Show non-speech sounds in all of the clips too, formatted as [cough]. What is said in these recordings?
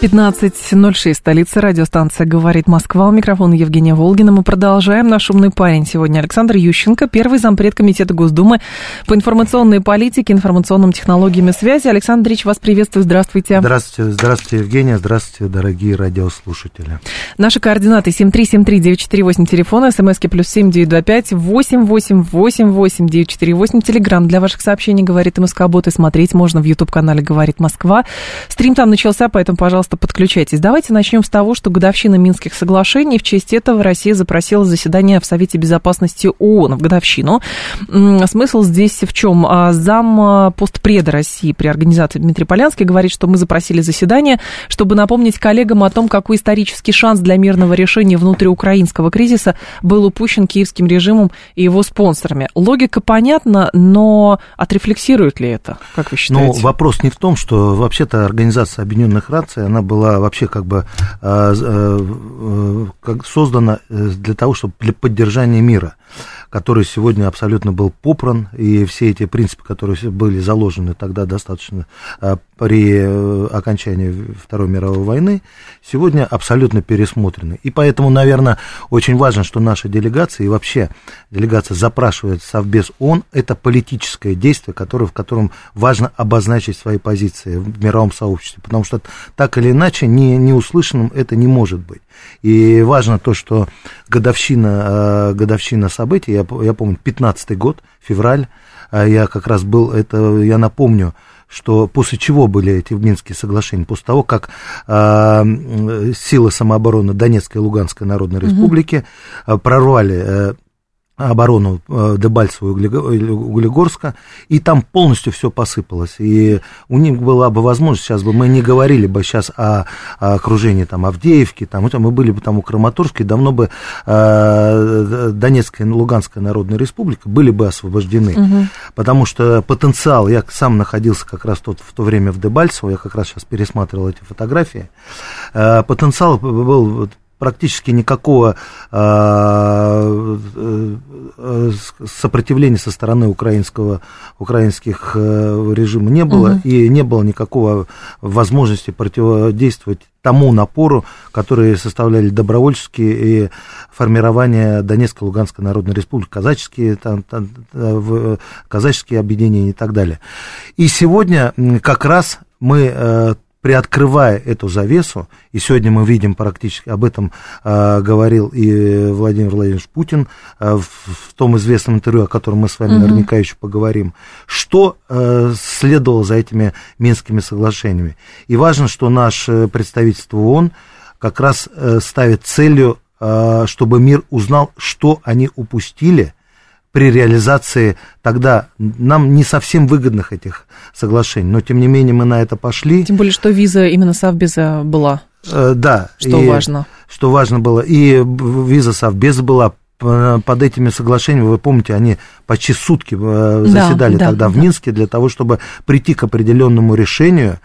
15.06, столица радиостанция «Говорит Москва». У микрофона Евгения Волгина. Мы продолжаем. Наш умный парень сегодня Александр Ющенко, первый зампред Комитета Госдумы по информационной политике, информационным технологиям и связи. Александр Ильич, вас приветствую. Здравствуйте. Здравствуйте, здравствуйте, Евгения. Здравствуйте, дорогие радиослушатели. Наши координаты 7373948, телефон, смски плюс 7925 888 948, телеграмм для ваших сообщений «Говорит МСК-бот» и смотреть можно в YouTube-канале «Говорит Москва». Стрим там начался, поэтому, пожалуйста, подключайтесь. Давайте начнем с того, что годовщина Минских соглашений. В честь этого Россия запросила заседание в Совете Безопасности ООН в годовщину. Смысл здесь в чем? А, зам а, постпреда России при организации Дмитрий Полянский говорит, что мы запросили заседание, чтобы напомнить коллегам о том, какой исторический шанс для мирного решения внутриукраинского кризиса был упущен киевским режимом и его спонсорами. Логика понятна, но отрефлексирует ли это, как вы считаете? Ну, вопрос не в том, что вообще-то Организация Объединенных Наций, она была вообще как бы э, э, как создана для того, чтобы для поддержания мира который сегодня абсолютно был попран, и все эти принципы, которые были заложены тогда достаточно при окончании Второй мировой войны, сегодня абсолютно пересмотрены. И поэтому, наверное, очень важно, что наша делегация и вообще делегация запрашивает Совбез ООН, это политическое действие, которое, в котором важно обозначить свои позиции в мировом сообществе, потому что так или иначе не, не услышанным это не может быть. И важно то, что годовщина, годовщина событий, я, я помню, 15-й год, февраль, я как раз был, это, я напомню, что после чего были эти Минские соглашения? После того, как э, силы самообороны Донецкой и Луганской Народной Республики угу. прорвали э, оборону э, Дебальцева и Углегорска, и там полностью все посыпалось. И у них была бы возможность, сейчас бы мы не говорили бы сейчас о, о окружении там, Авдеевки, там, мы были бы там у Краматорска, и давно бы э, Донецкая и Луганская Народная Республика были бы освобождены. Угу. Потому что потенциал, я сам находился как раз тот, в то время в Дебальцево, я как раз сейчас пересматривал эти фотографии, э, потенциал был практически никакого э, э, сопротивления со стороны украинского, украинских э, режима не было, угу. и не было никакого возможности противодействовать тому напору, который составляли добровольческие и формирование Донецкой Луганской Народной Республики, казаческие, там, там, казаческие объединения и так далее. И сегодня как раз мы приоткрывая эту завесу, и сегодня мы видим практически, об этом э, говорил и Владимир Владимирович Путин э, в, в том известном интервью, о котором мы с вами угу. наверняка еще поговорим, что э, следовало за этими Минскими соглашениями. И важно, что наше представительство ООН как раз э, ставит целью, э, чтобы мир узнал, что они упустили – при реализации тогда нам не совсем выгодных этих соглашений, но тем не менее мы на это пошли. Тем более, что виза именно Совбеза была. Э, да. Что и, важно. Что важно было. И виза Совбеза была под этими соглашениями, вы помните, они почти сутки э, заседали да, тогда да, в Минске для того, чтобы прийти к определенному решению,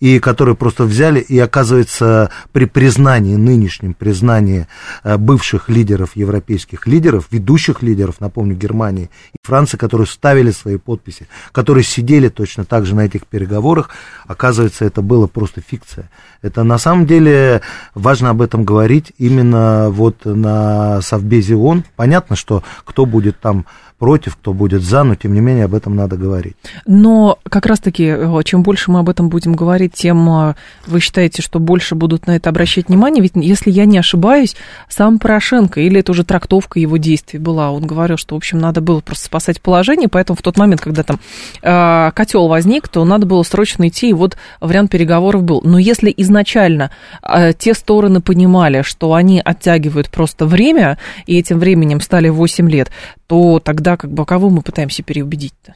и которые просто взяли, и оказывается, при признании, нынешнем признании э, бывших лидеров, европейских лидеров, ведущих лидеров, напомню, Германии и Франции, которые ставили свои подписи, которые сидели точно так же на этих переговорах, оказывается, это было просто фикция. Это на самом деле важно об этом говорить именно вот на Совбезе ООН. Понятно, что кто будет там против, кто будет за, но тем не менее об этом надо говорить. Но как раз-таки, э, чем больше мы об этом будем говорить, тем э, вы считаете, что больше будут на это обращать внимание? Ведь, если я не ошибаюсь, сам Порошенко, или это уже трактовка его действий была, он говорил, что, в общем, надо было просто спасать положение, поэтому в тот момент, когда там э, котел возник, то надо было срочно идти, и вот вариант переговоров был. Но если изначально э, те стороны понимали, что они оттягивают просто время, и этим временем стали 8 лет, то тогда как бы кого мы пытаемся переубедить-то?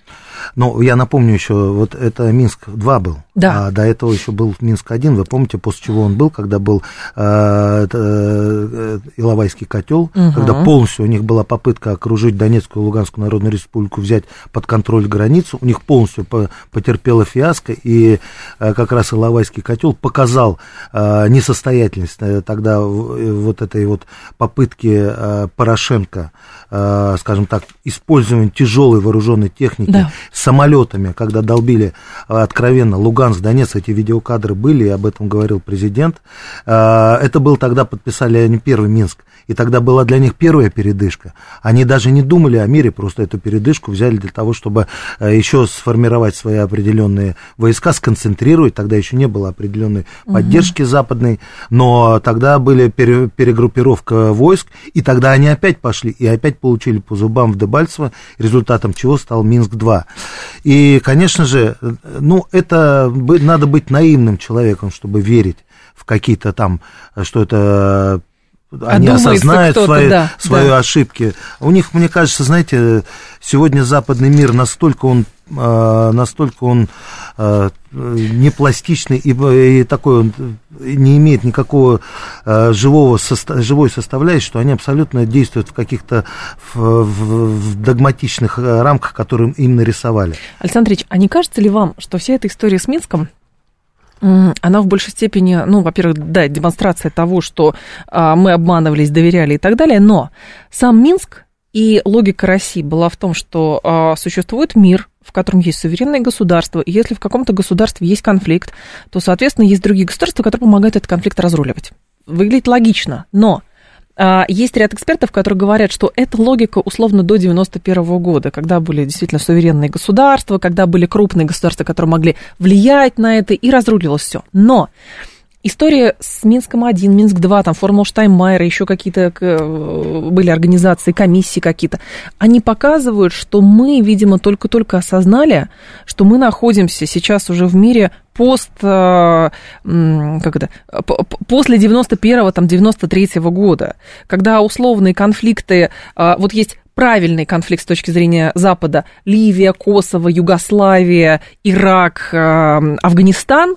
Ну, я напомню еще, вот это Минск-2 был. Да. А до этого еще был Минск-1. Вы помните, после чего он был, когда был э, э, Иловайский котел, угу. когда полностью у них была попытка окружить Донецкую и Луганскую Народную Республику, взять под контроль границу. У них полностью по, потерпела фиаско, и э, как раз Иловайский котел показал э, несостоятельность э, тогда вот этой вот попытки э, Порошенко, э, скажем так, использования тяжелой вооруженной техники да. самолетами, когда долбили э, откровенно Луганск Донецк, эти видеокадры были, и об этом говорил президент. А, это был тогда, подписали они первый Минск, и тогда была для них первая передышка. Они даже не думали о мире, просто эту передышку взяли для того, чтобы э, еще сформировать свои определенные войска, сконцентрировать. Тогда еще не было определенной поддержки угу. западной, но тогда были перегруппировка войск, и тогда они опять пошли, и опять получили по зубам в Дебальцево, результатом чего стал Минск-2. И, конечно же, ну, это надо быть наивным человеком, чтобы верить в какие-то там, что это они осознают свои, да, свои да. ошибки. У них, мне кажется, знаете, сегодня западный мир настолько он настолько он а, не пластичный и, и такой он не имеет никакого а, живого живой составляющей, что они абсолютно действуют в каких-то в, в, в догматичных рамках, которые им нарисовали. Александр Ильич, а не кажется ли вам, что вся эта история с Минском она в большей степени, ну, во-первых, да, демонстрация того, что а, мы обманывались, доверяли и так далее, но сам Минск и логика России была в том, что а, существует мир, в котором есть суверенное государство, и если в каком-то государстве есть конфликт, то, соответственно, есть другие государства, которые помогают этот конфликт разруливать. Выглядит логично, но а, есть ряд экспертов, которые говорят, что эта логика условно до 91 года, когда были действительно суверенные государства, когда были крупные государства, которые могли влиять на это, и разрулилось все. Но История с Минском-1, Минск-2, там Формула Штайнмайера, еще какие-то э, были организации, комиссии какие-то, они показывают, что мы, видимо, только-только осознали, что мы находимся сейчас уже в мире пост, э, как это, после 91-го, там, 93-го года, когда условные конфликты, э, вот есть правильный конфликт с точки зрения Запада, Ливия, Косово, Югославия, Ирак, Афганистан,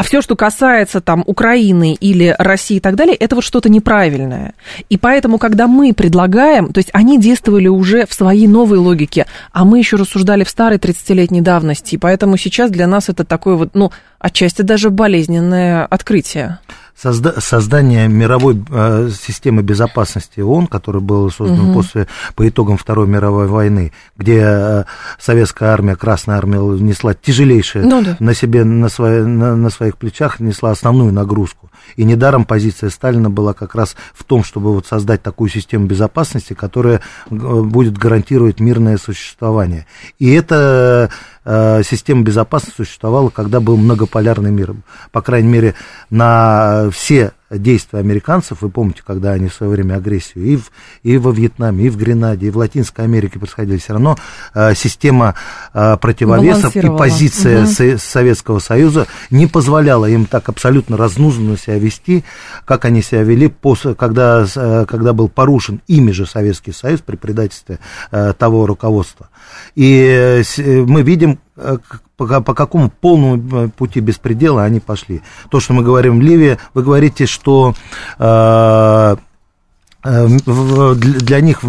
а все, что касается там Украины или России и так далее, это вот что-то неправильное. И поэтому, когда мы предлагаем, то есть они действовали уже в своей новой логике, а мы еще рассуждали в старой 30-летней давности, и поэтому сейчас для нас это такое вот, ну, отчасти даже болезненное открытие созда- создание мировой э, системы безопасности ООН, который был создан угу. после, по итогам Второй мировой войны, где э, советская армия, Красная армия несла тяжелейшее ну, да. на себе, на, свои, на, на своих плечах, несла основную нагрузку. И недаром позиция Сталина была как раз в том, чтобы вот создать такую систему безопасности, которая э, будет гарантировать мирное существование. И это Э, система безопасности существовала, когда был многополярный мир. По крайней мере, на все действия американцев, вы помните, когда они в свое время агрессию и, в, и во Вьетнаме, и в Гренаде, и в Латинской Америке происходили, все равно э, система э, противовесов и позиция угу. Советского Союза не позволяла им так абсолютно разнузанно себя вести, как они себя вели, после, когда, э, когда был порушен ими же Советский Союз при предательстве э, того руководства. И э, мы видим, э, по, по какому полному э, пути беспредела они пошли. То, что мы говорим в Ливии, вы говорите, что э, для них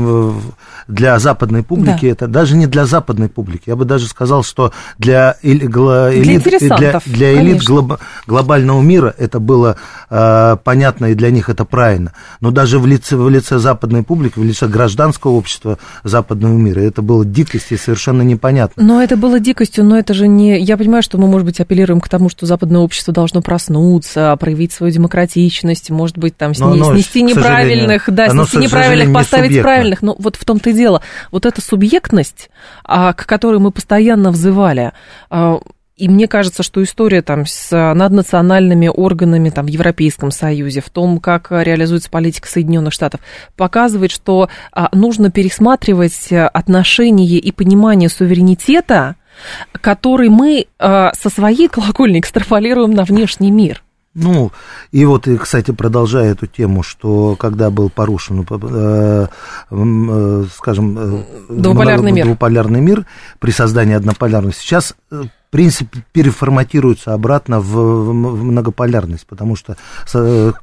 для западной публики, да. это даже не для западной публики, я бы даже сказал, что для, элит, для, для, для элит глоб, глобального мира это было э, понятно и для них это правильно. Но даже в лице, в лице западной публики, в лице гражданского общества западного мира это было дикостью совершенно непонятно. Но это было дикостью, но это же не... Я понимаю, что мы, может быть, апеллируем к тому, что западное общество должно проснуться, проявить свою демократичность, может быть, там, сни, но, снести неправильных, да, снести неправильных, поставить правильных. Но вот в том-то и дело, вот эта субъектность, а, к которой мы постоянно взывали, а, и мне кажется, что история там с наднациональными органами там, в Европейском Союзе, в том, как реализуется политика Соединенных Штатов, показывает, что а, нужно пересматривать отношения и понимание суверенитета, который мы со своей колокольни экстраполируем на внешний мир. Ну, и вот, и, кстати, продолжая эту тему, что когда был порушен, э, э, скажем, э, двуполярный мир. двуполярный мир при создании однополярности, сейчас принципе, переформатируется обратно в, в многополярность, потому что угу.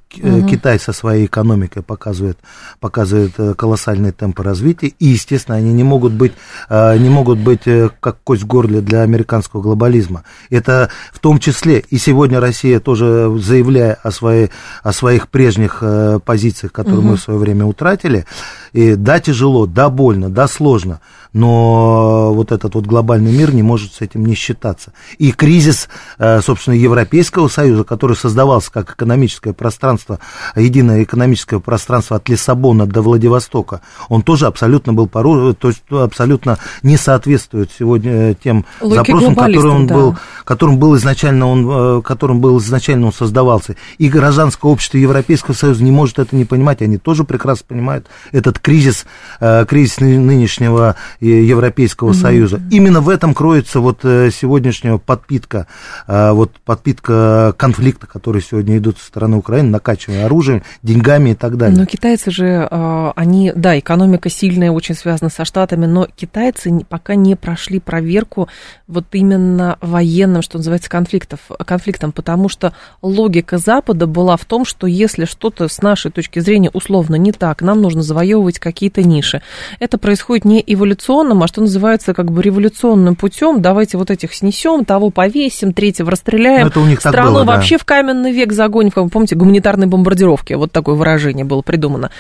Китай со своей экономикой показывает, показывает э, колоссальные темпы развития, и, естественно, они не могут быть, не могут быть как кость в горле для американского глобализма. Это в том числе, и сегодня Россия тоже, заявляя о, своей, о своих прежних позициях, которые угу. мы в свое время утратили, и да, тяжело, да, больно, да, сложно, но вот этот вот глобальный мир не может с этим не считаться. И кризис, э, собственно, Европейского Союза, который создавался как экономическое пространство, единое экономическое пространство от Лиссабона до Владивостока, он тоже абсолютно был порушен, то есть абсолютно не соответствует сегодня тем Логике запросам, которым он да. был, которым был изначально он, э, которым был изначально он создавался. И гражданское общество Европейского Союза не может это не понимать, они тоже прекрасно понимают этот кризис, э, кризис нынешнего Европейского mm-hmm. Союза. Именно в этом кроется вот э, сегодняшняя подпитка, э, вот подпитка конфликта, который сегодня идут со стороны Украины, накачивая оружием, деньгами и так далее. Но китайцы же, э, они, да, экономика сильная, очень связана со Штатами, но китайцы пока не прошли проверку вот именно военным, что называется, конфликтов, конфликтом, потому что логика Запада была в том, что если что-то с нашей точки зрения условно не так, нам нужно завоевывать какие-то ниши. Это происходит не эволюционно, революционным, а что называется как бы революционным путем. Давайте вот этих снесем, того повесим, третьего расстреляем. Это у них Страну было, вообще да. в каменный век загоним. Как вы помните, гуманитарные бомбардировки. Вот такое выражение было придумано.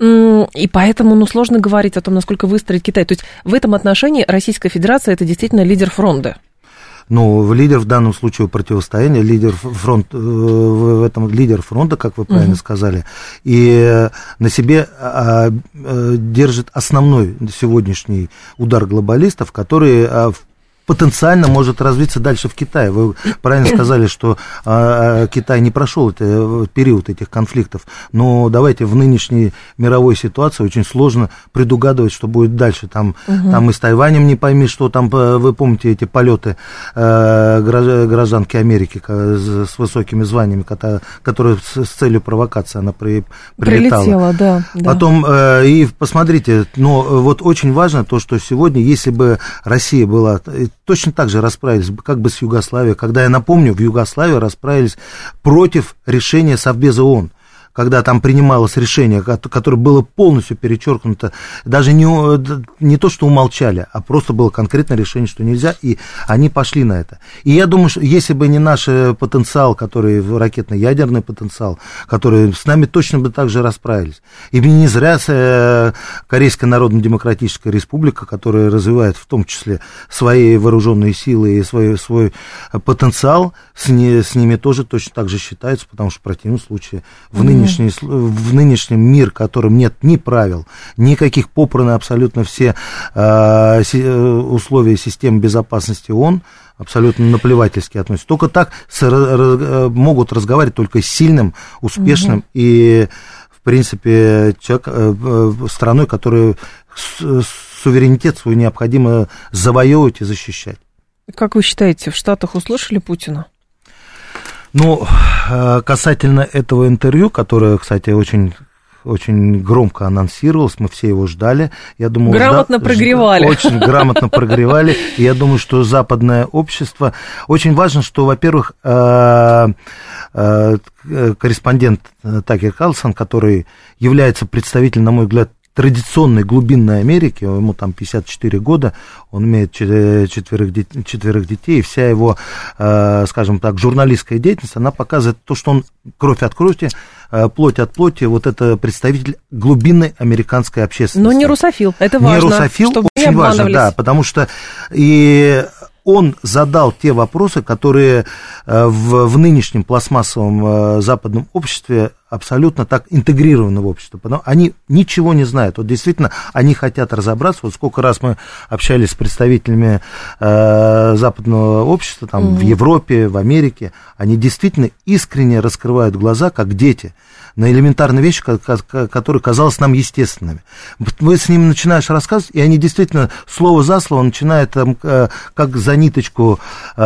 И поэтому, ну, сложно говорить о том, насколько выстроить Китай. То есть в этом отношении Российская Федерация это действительно лидер фронта. Ну, лидер в данном случае противостояния, лидер фронт, э, в этом лидер фронта, как вы правильно угу. сказали, и на себе а, а, держит основной сегодняшний удар глобалистов, которые а, в потенциально может развиться дальше в Китае. Вы правильно [coughs] сказали, что а, Китай не прошел это, э, период этих конфликтов, но давайте в нынешней мировой ситуации очень сложно предугадывать, что будет дальше. Там, угу. там и с Тайванем не пойми, что там, э, вы помните эти полеты э, гражданки Америки с высокими званиями, которые с целью провокации она при, прилетала. Прилетела, да. да. Потом, э, и посмотрите, но вот очень важно то, что сегодня, если бы Россия была точно так же расправились, как бы с Югославией, когда, я напомню, в Югославии расправились против решения Совбеза ООН когда там принималось решение, которое было полностью перечеркнуто, даже не, не то, что умолчали, а просто было конкретное решение, что нельзя, и они пошли на это. И я думаю, что если бы не наш э, потенциал, который ракетно-ядерный потенциал, который с нами точно бы так же расправились. И не зря э, Корейская Народно-Демократическая Республика, которая развивает в том числе свои вооруженные силы и свой, свой потенциал, с, не, с ними тоже точно так же считается, потому что в противном случае в ныне нынешний, в нынешнем мир, в котором нет ни правил, никаких попраны абсолютно все э, условия системы безопасности ООН, абсолютно наплевательски относятся. Только так с, раз, могут разговаривать только с сильным, успешным угу. и, в принципе, человек, э, страной, которую суверенитет свой необходимо завоевывать и защищать. Как вы считаете, в Штатах услышали Путина? Ну, э, касательно этого интервью, которое, кстати, очень очень громко анонсировалось, мы все его ждали. Я думаю, грамотно жда... прогревали. Очень грамотно [laughs] прогревали. И я думаю, что западное общество... Очень важно, что, во-первых, э, э, корреспондент Такер Карлсон, который является представителем, на мой взгляд, традиционной глубинной Америки, ему там 54 года, он имеет четверых, четверых детей, и вся его, э, скажем так, журналистская деятельность, она показывает то, что он кровь от крови, э, плоть от плоти, вот это представитель глубинной американской общественности. Но не русофил, это важно. Не русофил, очень важно, да, потому что и он задал те вопросы, которые э, в, в нынешнем пластмассовом западном обществе абсолютно так интегрированы в общество. Потому, они ничего не знают. Вот действительно, они хотят разобраться. Вот сколько раз мы общались с представителями э, западного общества, там, угу. в Европе, в Америке, они действительно искренне раскрывают глаза, как дети на элементарные вещи, которые казалось нам естественными. Вы с ними начинаешь рассказывать, и они действительно слово за слово начинают там, э, как за ниточку э,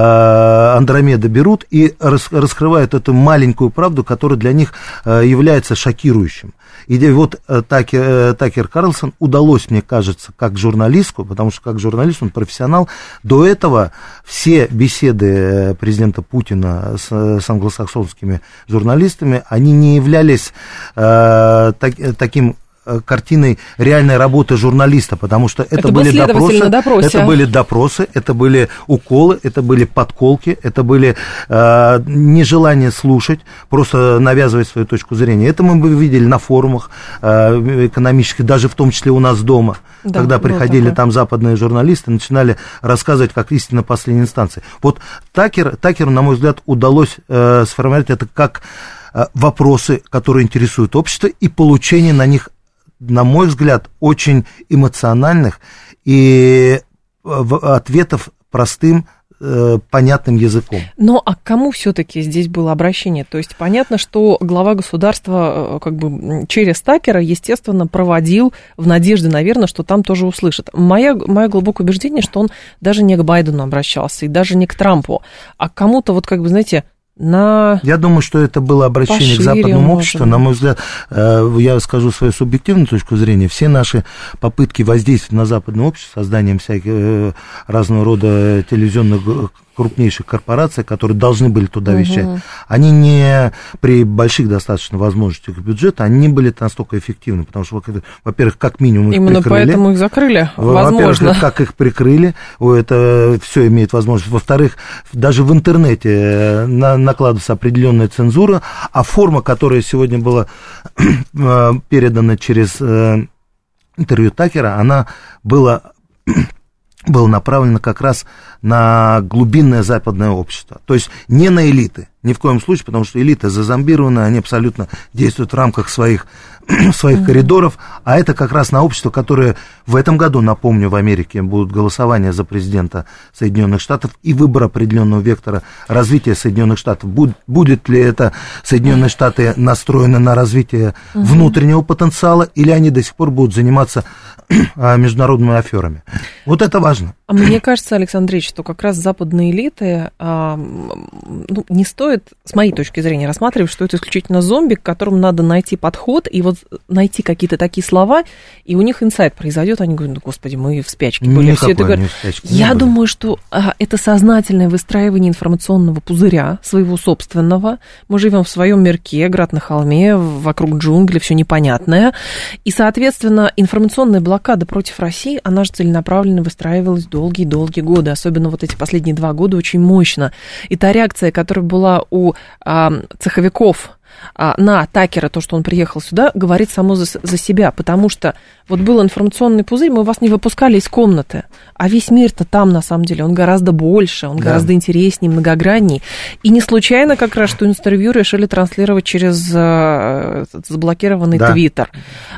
Андромеда берут и раскрывают эту маленькую правду, которая для них э, является шокирующим. И вот Такер, Такер Карлсон удалось, мне кажется, как журналистку, потому что как журналист он профессионал, до этого все беседы президента Путина с, с англосаксонскими журналистами, они не являлись э, так, таким Э, картиной реальной работы журналиста, потому что это, это были допросы, допросе. это были допросы, это были уколы, это были подколки, это были э, нежелание слушать, просто навязывать свою точку зрения. Это мы бы видели на форумах э, экономических, даже в том числе у нас дома, да, когда приходили там западные журналисты, начинали рассказывать как истинно последней инстанции. Вот Такер, Такеру, на мой взгляд, удалось э, сформировать это как э, вопросы, которые интересуют общество, и получение на них на мой взгляд, очень эмоциональных и э, ответов простым э, понятным языком. Но а к кому все-таки здесь было обращение? То есть понятно, что глава государства э, как бы через Такера, естественно, проводил в надежде, наверное, что там тоже услышат. Моя, мое глубокое убеждение, что он даже не к Байдену обращался и даже не к Трампу, а к кому-то вот как бы, знаете, на... Я думаю, что это было обращение Пошире, к западному обществу. На мой взгляд, э, я скажу свою субъективную точку зрения, все наши попытки воздействовать на западное общество, созданием всяких э, разного рода телевизионных крупнейших корпораций, которые должны были туда угу. вещать, они не при больших достаточно возможностях бюджета, они не были настолько эффективны, потому что, во-первых, как минимум их Именно прикрыли. поэтому их закрыли, возможно. Как их прикрыли, это все имеет возможность. Во-вторых, даже в интернете э, на, накладывается определенная цензура, а форма, которая сегодня была [clears throat] э, передана через э, интервью Такера, она была было направлено как раз на глубинное западное общество. То есть не на элиты, ни в коем случае, потому что элиты зазомбированы, они абсолютно действуют в рамках своих, [clears throat] своих mm-hmm. коридоров, а это как раз на общество, которое в этом году, напомню, в Америке будут голосования за президента Соединенных Штатов и выбор определенного вектора развития Соединенных Штатов. Будет, будет ли это Соединенные Штаты настроены на развитие mm-hmm. внутреннего потенциала, или они до сих пор будут заниматься [clears throat] а, международными аферами. Вот это важно. А мне кажется, Александр Ильич, что как раз западные элиты а, ну, не стоит, с моей точки зрения, рассматривать, что это исключительно зомби, к которому надо найти подход и вот найти какие-то такие слова, и у них инсайт произойдет, они говорят, ну, господи, мы в спячке были. Все это говорят. Я думаю, что а, это сознательное выстраивание информационного пузыря, своего собственного. Мы живем в своем мирке, град на холме, вокруг джунглей, все непонятное. И, соответственно, информационная блокада против России, она же целенаправленно выстраивалась долгие-долгие годы, особенно вот эти последние два года очень мощно. И та реакция, которая была у цеховиков на Такера, то, что он приехал сюда, говорит само за, за себя, потому что вот был информационный пузырь, мы вас не выпускали из комнаты, а весь мир-то там, на самом деле, он гораздо больше, он да. гораздо интереснее, многогранней. И не случайно как раз, что интервью решили транслировать через э, заблокированный да. Твиттер,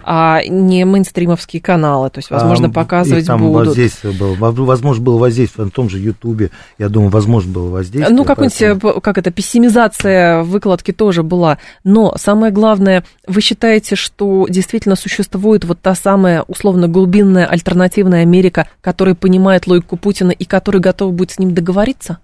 а не мейнстримовские каналы, то есть, возможно, а, показывать там будут. воздействие было, возможно, было воздействие на том же Ютубе, я думаю, возможно, было воздействие. Ну, какой-нибудь, поэтому... как это, пессимизация выкладки тоже была, но самое главное, вы считаете, что действительно существует вот та самая условно глубинная альтернативная Америка, которая понимает логику Путина и которая готова будет с ним договориться?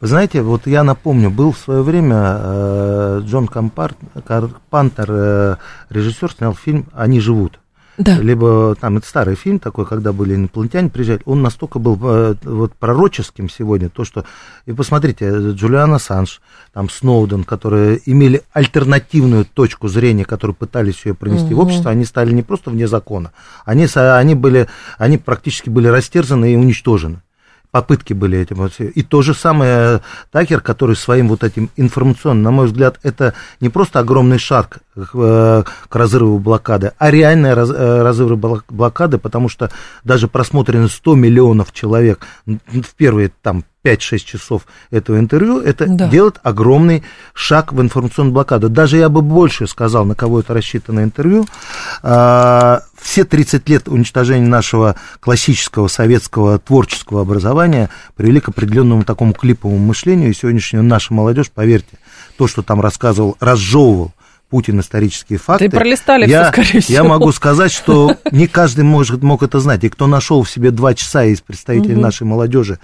Вы знаете, вот я напомню, был в свое время э, Джон Кампар, Карпантер, э, режиссер, снял фильм «Они живут». Да. Либо там это старый фильм такой, когда были инопланетяне приезжать, он настолько был э, вот пророческим сегодня, то что, и посмотрите, Джулиан Санж, там Сноуден, которые имели альтернативную точку зрения, которую пытались ее пронести угу. в общество, они стали не просто вне закона, они, они были, они практически были растерзаны и уничтожены. Попытки были этим. И то же самое Такер, который своим вот этим информационным, на мой взгляд, это не просто огромный шаг к, э, разрыву блокады, а реальная раз, э, разрыв блокады, потому что даже просмотрено 100 миллионов человек в первые там 5-6 часов этого интервью, это да. делает огромный шаг в информационную блокаду. Даже я бы больше сказал, на кого это рассчитано интервью. Все 30 лет уничтожения нашего классического советского творческого образования привели к определенному такому клиповому мышлению, и сегодняшняя наша молодежь, поверьте, то, что там рассказывал, разжевывал Путин исторические факты. Ты пролистали я, все, скорее всего. Я могу сказать, что [laughs] не каждый может, мог это знать. И кто нашел в себе два часа из представителей угу. нашей молодежи,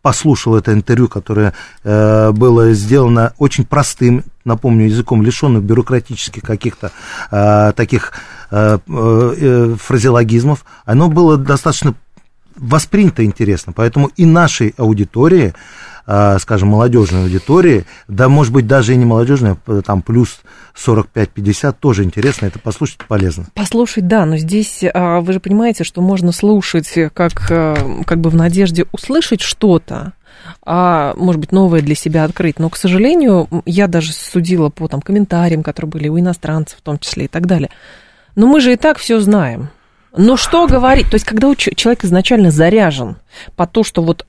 послушал это интервью, которое э, было сделано очень простым, напомню, языком, лишенным бюрократических каких-то э, таких э, э, фразеологизмов, оно было достаточно воспринято интересно. Поэтому и нашей аудитории скажем, молодежной аудитории, да, может быть, даже и не молодежной, а, там плюс 45-50, тоже интересно, это послушать полезно. Послушать, да, но здесь а, вы же понимаете, что можно слушать как, как бы в надежде услышать что-то, а, может быть, новое для себя открыть. Но, к сожалению, я даже судила по там, комментариям, которые были у иностранцев в том числе и так далее. Но мы же и так все знаем. Но что говорить? То есть, когда человек изначально заряжен по то, что вот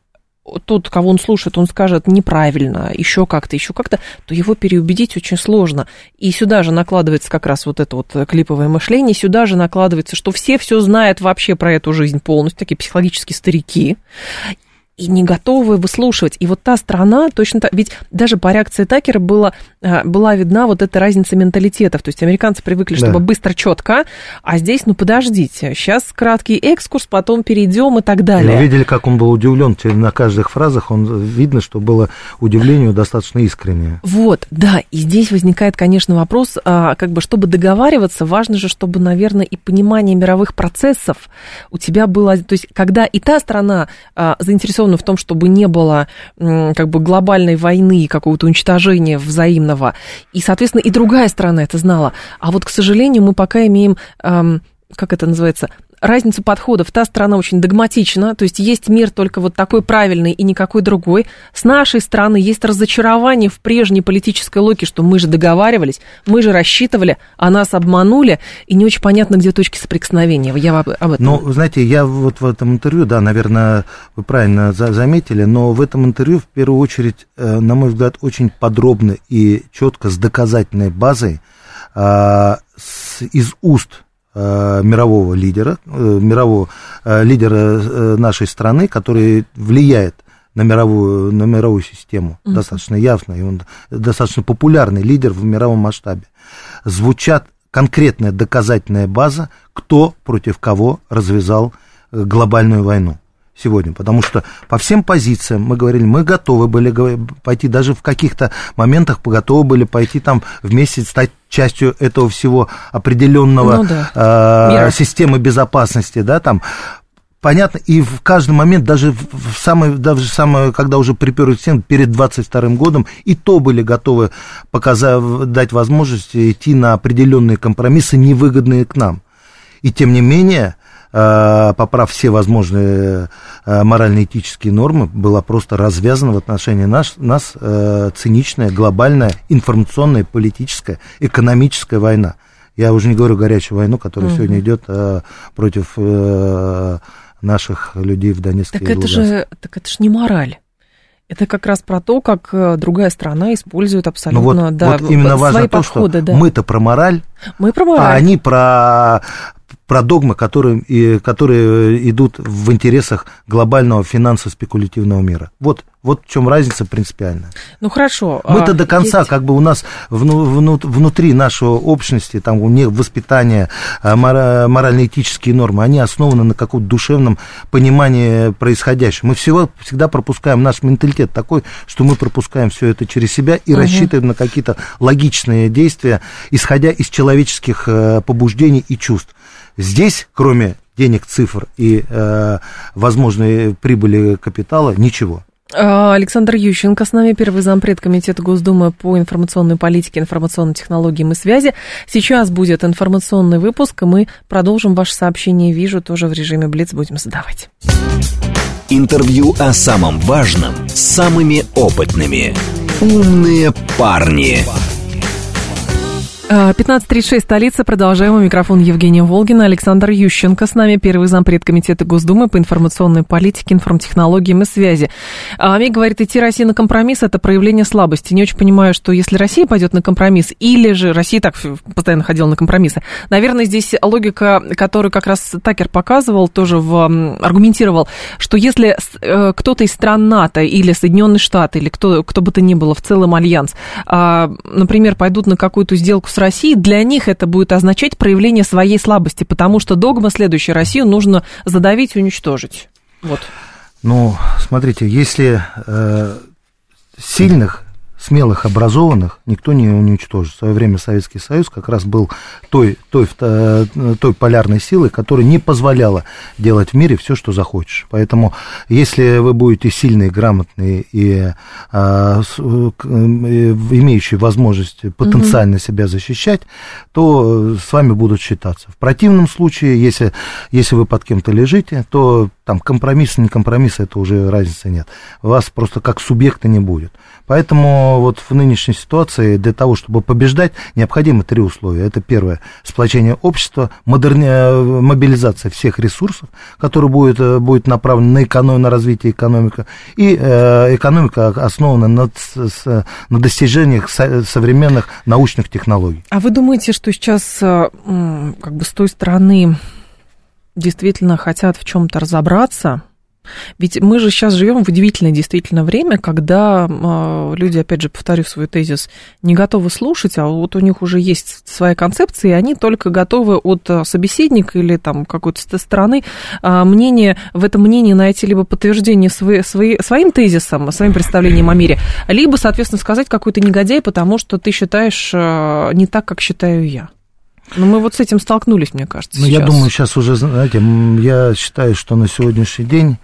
тот, кого он слушает, он скажет неправильно, еще как-то, еще как-то, то его переубедить очень сложно. И сюда же накладывается как раз вот это вот клиповое мышление, сюда же накладывается, что все все знают вообще про эту жизнь полностью, такие психологические старики и не готовы выслушивать. И вот та страна точно так, ведь даже по реакции Такера было, а, была видна вот эта разница менталитетов. То есть американцы привыкли, чтобы да. быстро, четко, а здесь, ну подождите, сейчас краткий экскурс, потом перейдем и так далее. Вы видели, как он был удивлен на каждых фразах, он видно, что было удивление достаточно искреннее. Вот, да, и здесь возникает, конечно, вопрос, а, как бы, чтобы договариваться, важно же, чтобы, наверное, и понимание мировых процессов у тебя было, то есть, когда и та страна а, заинтересована заинтересованы в том, чтобы не было как бы глобальной войны, какого-то уничтожения взаимного. И, соответственно, и другая сторона это знала. А вот, к сожалению, мы пока имеем, как это называется, разницу подходов. Та страна очень догматична, то есть есть мир только вот такой правильный и никакой другой. С нашей стороны есть разочарование в прежней политической логике, что мы же договаривались, мы же рассчитывали, а нас обманули, и не очень понятно, где точки соприкосновения. Я об, об этом. Ну, знаете, я вот в этом интервью, да, наверное, вы правильно заметили, но в этом интервью в первую очередь, э, на мой взгляд, очень подробно и четко с доказательной базой а, из уст Э, мирового лидера, э, мирового э, лидера нашей страны, который влияет на мировую, на мировую систему uh-huh. достаточно явно, и он достаточно популярный лидер в мировом масштабе. Звучат конкретная доказательная база, кто против кого развязал глобальную войну сегодня, потому что по всем позициям мы говорили, мы готовы были пойти, даже в каких-то моментах готовы были пойти там вместе стать частью этого всего определенного ну, да. э, системы безопасности, да, там понятно, и в каждый момент, даже в самое, даже самое, когда уже приперли стену, перед 22 годом, и то были готовы показать, дать возможность идти на определенные компромиссы, невыгодные к нам. И тем не менее, поправ все возможные э, морально-этические нормы, была просто развязана в отношении нас, нас э, циничная, глобальная, информационная, политическая, экономическая война. Я уже не говорю горячую войну, которая угу. сегодня идет против наших людей в Донецке так и это же, Так это же не мораль. Это как раз про то, как другая страна использует абсолютно ну вот, да, вот именно важно то, подходы, что да. мы-то про мораль, мы про мораль, а они про про догмы, которые, и, которые идут в интересах глобального финансово-спекулятивного мира. Вот, вот в чем разница принципиальная. Ну хорошо. Мы-то а, до конца, есть... как бы у нас вну, вну, внутри нашего общности, там у них воспитание, а, морально-этические нормы, они основаны на каком-то душевном понимании происходящего. Мы всего, всегда пропускаем, наш менталитет такой, что мы пропускаем все это через себя и угу. рассчитываем на какие-то логичные действия, исходя из человеческих э, побуждений и чувств. Здесь, кроме денег, цифр и э, возможной прибыли капитала, ничего. А, Александр Ющенко с нами, первый зампред Комитета Госдумы по информационной политике, информационным технологиям и связи. Сейчас будет информационный выпуск, и мы продолжим ваше сообщение. Вижу, тоже в режиме Блиц будем задавать. Интервью о самом важном с самыми опытными. «Умные парни». 15.36, столица. Продолжаем. У микрофона Евгения Волгина. Александр Ющенко с нами, первый зампред комитета Госдумы по информационной политике, информтехнологиям и связи. А Ами говорит, идти России на компромисс – это проявление слабости. Не очень понимаю, что если Россия пойдет на компромисс, или же Россия так постоянно ходила на компромиссы, наверное, здесь логика, которую как раз Такер показывал, тоже в, аргументировал, что если э, кто-то из стран НАТО или Соединенные Штаты, или кто, кто бы то ни было в целом альянс, а, например, пойдут на какую-то сделку с России, для них это будет означать проявление своей слабости, потому что догма следующая Россию нужно задавить и уничтожить. Вот. Ну, смотрите, если э, сильных смелых, образованных никто не уничтожит. В свое время Советский Союз как раз был той, той, э, той полярной силой, которая не позволяла делать в мире все, что захочешь. Поэтому, если вы будете сильные, грамотные и а, с, имеющие возможность потенциально угу. себя защищать, то с вами будут считаться. В противном случае, если, если вы под кем-то лежите, то там компромисс, не компромисс, это уже разницы нет. Вас просто как субъекта не будет. Поэтому вот в нынешней ситуации для того, чтобы побеждать, необходимы три условия. Это первое, сплочение общества, модерни... Э, мобилизация всех ресурсов, которые будет, э, будет направлена на, эконом... на развитие экономики, и э, экономика основана на, на достижениях со... современных научных технологий. А вы думаете, что сейчас э, как бы с той стороны действительно хотят в чем-то разобраться, ведь мы же сейчас живем в удивительное действительно время, когда э, люди, опять же, повторю свой тезис, не готовы слушать, а вот у них уже есть своя концепция, и они только готовы от а, собеседника или там какой-то стороны э, мнение, в этом мнении найти либо подтверждение свои, свои, своим тезисом, своим представлением о мире, либо, соответственно, сказать какой-то негодяй, потому что ты считаешь не так, как считаю я. Ну, мы вот с этим столкнулись, мне кажется. Ну, я думаю, сейчас уже, знаете, я считаю, что на сегодняшний день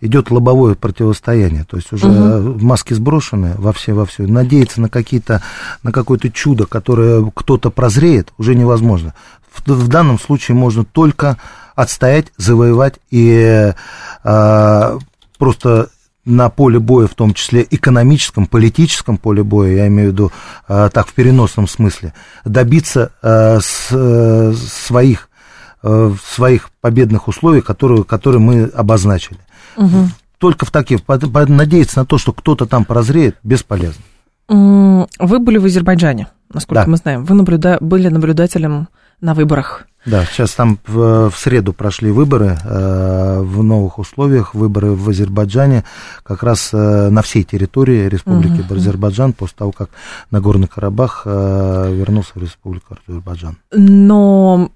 идет лобовое противостояние, то есть уже угу. маски сброшены во все во все. Надеяться на какие-то на какое-то чудо, которое кто-то прозреет, уже невозможно. В, в данном случае можно только отстоять, завоевать и э, просто на поле боя, в том числе экономическом, политическом поле боя, я имею в виду э, так в переносном смысле, добиться э, с, э, своих, э, своих победных условий, которые, которые мы обозначили. Угу. Только в таких, надеяться на то, что кто-то там прозреет, бесполезно. Вы были в Азербайджане, насколько да. мы знаем. Вы наблюда... были наблюдателем на выборах. Да, сейчас там в, в среду прошли выборы э, в новых условиях, выборы в Азербайджане, как раз э, на всей территории Республики угу. Азербайджан, после того, как Нагорный Карабах э, вернулся в Республику Азербайджан. Но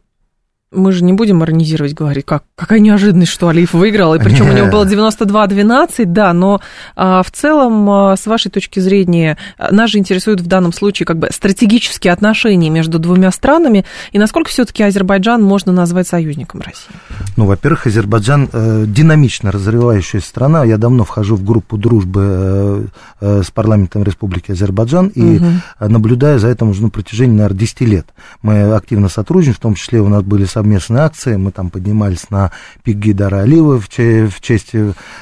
мы же не будем иронизировать, говорить, как, какая неожиданность, что Алиев выиграл, и причем у него [laughs] было 92-12, да, но а, в целом, а, с вашей точки зрения, нас же интересуют в данном случае как бы стратегические отношения между двумя странами, и насколько все-таки Азербайджан можно назвать союзником России? Ну, во-первых, Азербайджан э, динамично развивающаяся страна, я давно вхожу в группу дружбы э, э, с парламентом Республики Азербайджан, и угу. наблюдаю за этим уже на протяжении, наверное, 10 лет. Мы активно сотрудничаем, в том числе у нас были совместные акции, мы там поднимались на пик Гидара Алиева в, в честь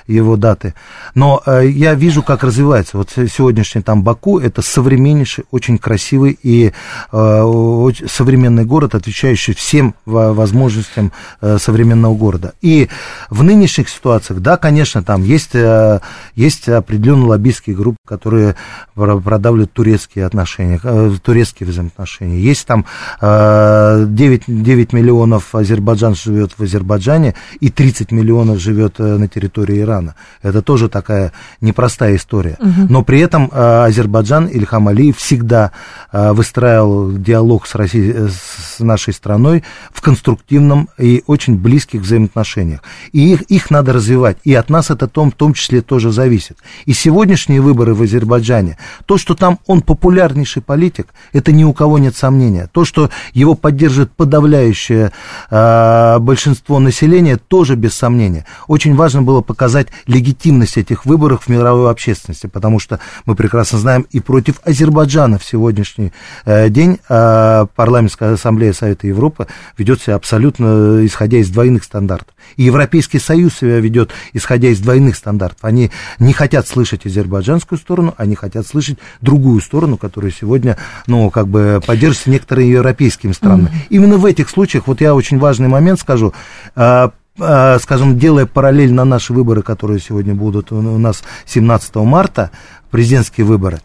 его даты. Но э, я вижу, как развивается. Вот сегодняшний там Баку, это современнейший, очень красивый и э, современный город, отвечающий всем возможностям э, современного города. И в нынешних ситуациях, да, конечно, там есть, э, есть определенные лоббистские группы, которые продавливают турецкие отношения, э, турецкие взаимоотношения. Есть там э, 9, 9 миллионов миллионов Азербайджан живет в Азербайджане и 30 миллионов живет э, на территории Ирана. Это тоже такая непростая история. Угу. Но при этом э, Азербайджан, Ильхам Алиев всегда э, выстраивал диалог с, Россией, с нашей страной в конструктивном и очень близких взаимоотношениях. И их, их надо развивать. И от нас это том, в том числе тоже зависит. И сегодняшние выборы в Азербайджане, то, что там он популярнейший политик, это ни у кого нет сомнения. То, что его поддерживает подавляющее э, большинство населения, тоже без сомнения. Очень важно было показать легитимность этих выборов в мировой общественности, потому что мы прекрасно знаем и против Азербайджана в сегодняшний э, день э, парламентская ассамблея Совета Европы ведет себя абсолютно исходя из двойных стандартов. И Европейский Союз себя ведет, исходя из двойных стандартов. Они не хотят слышать азербайджанскую сторону, они хотят слышать другую сторону, которая сегодня, ну, как бы поддерживается некоторыми европейскими странами. Mm-hmm. Именно в этих случаях, вот я очень важный момент скажу, а, а, скажем, делая параллель на наши выборы, которые сегодня будут у нас 17 марта, президентские выборы.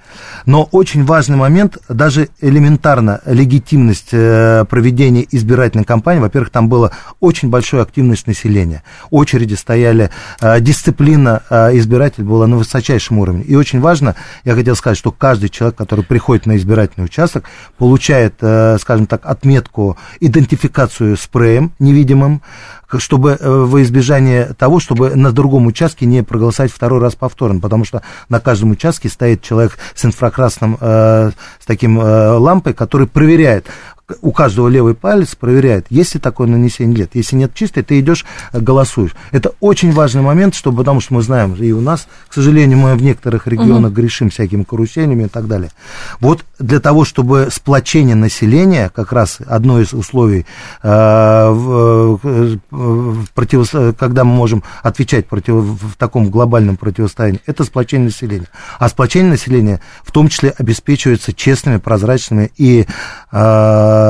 Но очень важный момент, даже элементарно легитимность э, проведения избирательной кампании. Во-первых, там была очень большая активность населения. Очереди стояли, э, дисциплина э, избирателей была на высочайшем уровне. И очень важно, я хотел сказать, что каждый человек, который приходит на избирательный участок, получает, скажем так, отметку, идентификацию спреем невидимым, чтобы э, во избежание того, чтобы на другом участке не проголосовать второй раз повторно, потому что на каждом участке стоит человек с инфракрасным, э, с таким э, лампой, который проверяет, у каждого левый палец проверяет, есть ли такое нанесение или нет. Если нет чистой, ты идешь, э, голосуешь. Это очень важный момент, чтобы, потому что мы знаем, и у нас, к сожалению, мы в некоторых регионах угу. грешим всякими каруселями и так далее. Вот для того, чтобы сплочение населения, как раз одно из условий, э, в, э, в против, когда мы можем отвечать против, в таком глобальном противостоянии, это сплочение населения. А сплочение населения в том числе обеспечивается честными, прозрачными и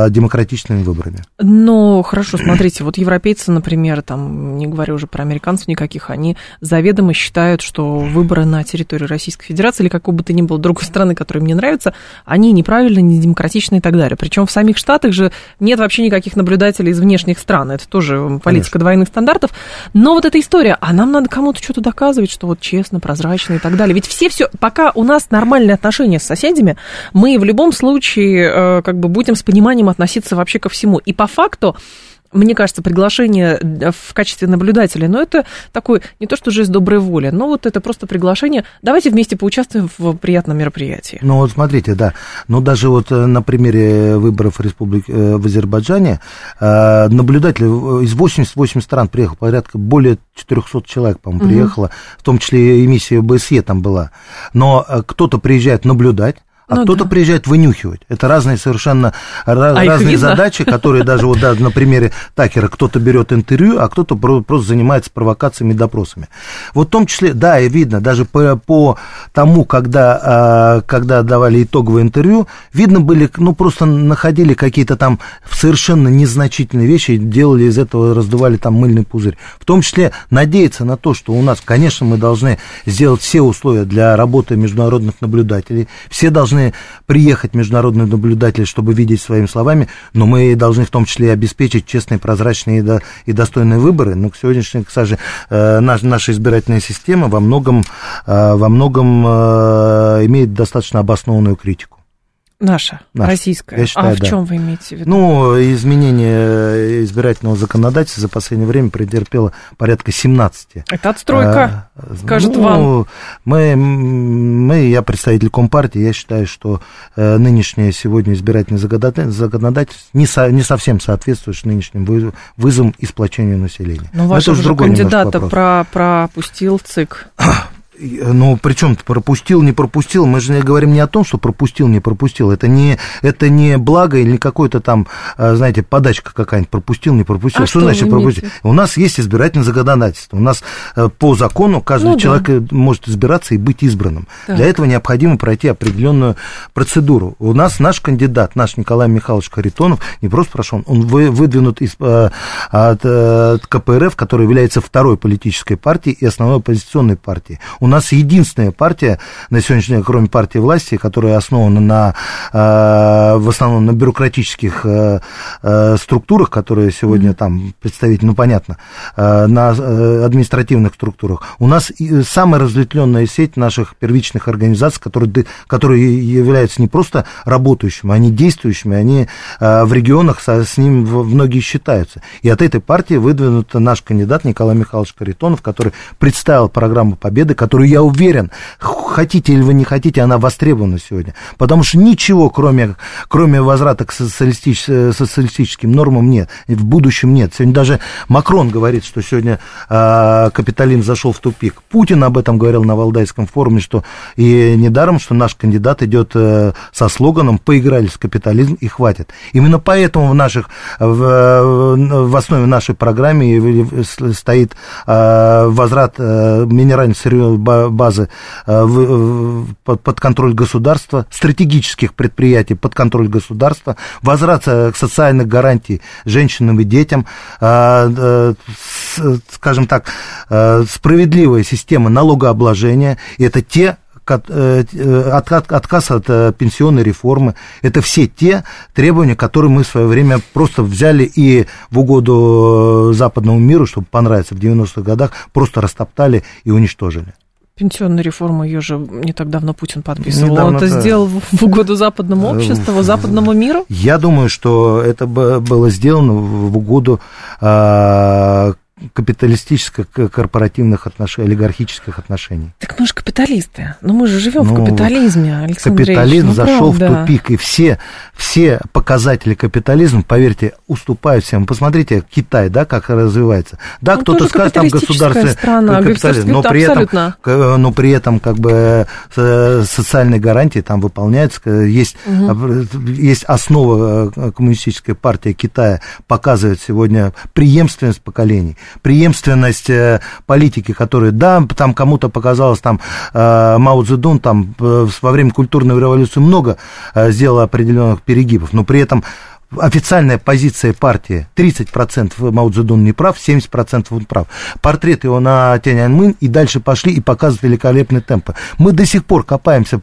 демократичными выборами. Ну, хорошо, смотрите, вот европейцы, например, там, не говорю уже про американцев никаких, они заведомо считают, что выборы на территории Российской Федерации или какой бы то ни было другой страны, которая мне нравится, они неправильные, не демократичные и так далее. Причем в самих Штатах же нет вообще никаких наблюдателей из внешних стран. Это тоже политика Конечно. двойных стандартов. Но вот эта история, а нам надо кому-то что-то доказывать, что вот честно, прозрачно и так далее. Ведь все все, пока у нас нормальные отношения с соседями, мы в любом случае э, как бы будем с пониманием вниманием относиться вообще ко всему. И по факту мне кажется, приглашение в качестве наблюдателя, но это такой, не то что жест доброй воли, но вот это просто приглашение, давайте вместе поучаствуем в приятном мероприятии. Ну вот смотрите, да, ну даже вот э, на примере выборов республики э, в Азербайджане э, наблюдатели из 88 стран приехал, порядка более 400 человек, по-моему, угу. приехало, в том числе и миссия БСЕ там была, но кто-то приезжает наблюдать, а ну, кто-то да. приезжает вынюхивать. Это разные совершенно а разные задачи, которые даже вот да, на примере Такера кто-то берет интервью, а кто-то просто занимается провокациями и допросами. Вот в том числе, да, и видно, даже по, по тому, когда, а, когда давали итоговое интервью, видно были, ну, просто находили какие-то там совершенно незначительные вещи, делали из этого, раздували там мыльный пузырь. В том числе надеяться на то, что у нас, конечно, мы должны сделать все условия для работы международных наблюдателей, все должны должны приехать международные наблюдатели, чтобы видеть своими словами, но мы должны в том числе и обеспечить честные, прозрачные и, до, и достойные выборы. Но к сегодняшнему, к сожалению, э, наша избирательная система во многом, э, во многом э, имеет достаточно обоснованную критику. Наша, Наша. российская. Я считаю, а в да. чем вы имеете в виду? Ну, изменение избирательного законодательства за последнее время претерпело порядка 17. Это отстройка, а, скажет ну, вам. Мы, мы, я представитель Компартии, я считаю, что э, нынешнее сегодня избирательное законодательство не, со, не совсем соответствует нынешним вызовам и сплочению населения. Но, ну, Но вашего же кандидата про, пропустил ЦИК. [clears throat] ну, причем пропустил, не пропустил, мы же говорим не о том, что пропустил, не пропустил, это не, это не благо или какой-то там, а, знаете, подачка какая-нибудь, пропустил, не пропустил. А что, что значит пропустил? У нас есть избирательное законодательство, у нас э, по закону каждый ну, человек да. Э, может избираться и быть избранным. Так. Для этого необходимо пройти определенную процедуру. У нас наш кандидат, наш Николай Михайлович Харитонов, не просто прошел, он выдвинут из, э, от, от КПРФ, который является второй политической партией и основной оппозиционной партией. У нас единственная партия на сегодняшний день, кроме партии власти, которая основана на, э, в основном на бюрократических э, э, структурах, которые сегодня там представить, ну понятно, на административных структурах. У нас самая разветвленная сеть наших первичных организаций, которые, которые являются не просто работающими, они действующими, они в регионах с ним многие считаются. И от этой партии выдвинут наш кандидат Николай Михайлович Каритонов, который представил программу Победы, который которую, я уверен, хотите или вы не хотите, она востребована сегодня. Потому что ничего, кроме, кроме возврата к социалистич, социалистическим нормам нет. В будущем нет. Сегодня даже Макрон говорит, что сегодня э, капитализм зашел в тупик. Путин об этом говорил на Валдайском форуме, что и недаром, что наш кандидат идет э, со слоганом «поиграли с капитализм и хватит». Именно поэтому в, наших, в, в основе нашей программы стоит э, возврат э, минеральной сырьевой базы э, под, контроль государства, стратегических предприятий под контроль государства, возврат социальных гарантий женщинам и детям, скажем так, справедливая система налогообложения. И это те Э, отказ от э, пенсионной реформы. Это все те требования, которые мы в свое время просто взяли и в угоду э, западному миру, чтобы понравиться в 90-х годах, просто растоптали и уничтожили. Пенсионную реформу ее же не так давно Путин подписывал. Недавно Он это сделал в угоду западному обществу, западному миру? Я думаю, что это было сделано в угоду а, капиталистическо-корпоративных отношений, олигархических отношений. Так мы же капиталисты. Но мы же живем ну, в капитализме, Александр Капитализм ну, зашел правда. в тупик, и все, все показатели капитализма, поверьте, уступают всем. Посмотрите, Китай, да, как развивается. Да, ну, кто-то скажет, там государственный страна, капитализм, но при, этом, но при этом как бы э, социальные гарантии там выполняются. Есть, угу. есть основа э, коммунистической партии Китая, показывает сегодня преемственность поколений преемственность э, политики, которая, да, там кому-то показалось, там э, Мао Цзэдун там э, во время культурной революции много сделал определенных перегибов, но при этом официальная позиция партии 30% Мао Цзэдун не прав, 70% он прав. Портрет его на Тяньаньмын и дальше пошли и показывают великолепные темпы. Мы до сих пор копаемся,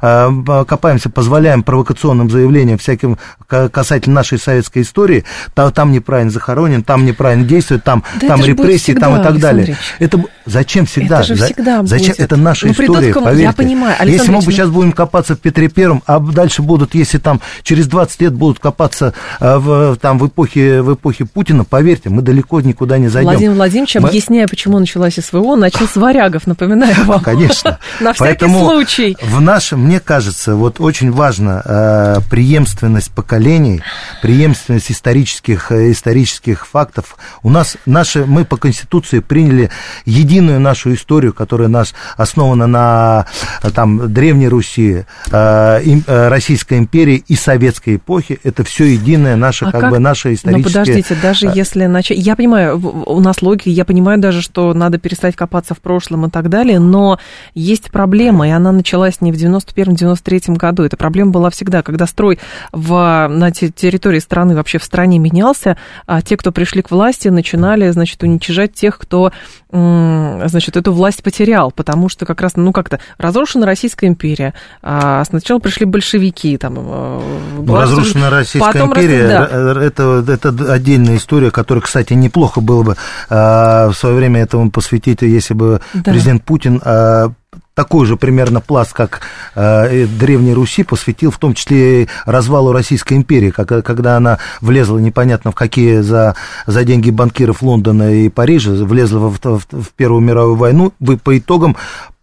э, копаемся позволяем провокационным заявлениям всяким касательно нашей советской истории, там неправильно захоронен, там неправильно действует, там, да там репрессии, там и так далее. Это зачем всегда? Это же всегда зачем? Будет. Это наша ну, история, поверьте. Я понимаю, Александр Если мы бы сейчас будем копаться в Петре Первом, а дальше будут, если там через 20 лет будут копаться находиться э, в, там, в, эпохе, в эпохе Путина, поверьте, мы далеко никуда не зайдем. Владимир Владимирович, мы... объясняя, почему началась СВО, начал с варягов, напоминаю вам. Конечно. [laughs] На всякий случай. В нашем, мне кажется, вот очень важно э, преемственность поколений, преемственность исторических, э, исторических фактов. У нас наши, мы по Конституции приняли единую нашу историю, которая нас основана на там, Древней Руси, Российской империи и Советской эпохи. Это все единое наше, а как, как бы наше историческое... Ну, подождите, даже а. если начать... Я понимаю, у нас логика, я понимаю даже, что надо перестать копаться в прошлом и так далее, но есть проблема, и она началась не в 91-93 году. Эта проблема была всегда, когда строй в, на территории страны, вообще в стране менялся, а те, кто пришли к власти, начинали, значит, уничижать тех, кто, значит, эту власть потерял, потому что как раз, ну, как-то разрушена Российская империя, а сначала пришли большевики, там... Э, ну, разрушена Российская Потом империя, да. это, это отдельная история, которая, кстати, неплохо было бы а, в свое время этому посвятить, если бы да. президент Путин а, такой же примерно пласт, как э, Древней Руси, посвятил в том числе развалу Российской империи, как, когда она влезла непонятно в какие за, за деньги банкиров Лондона и Парижа, влезла в, в, в Первую мировую войну, по итогам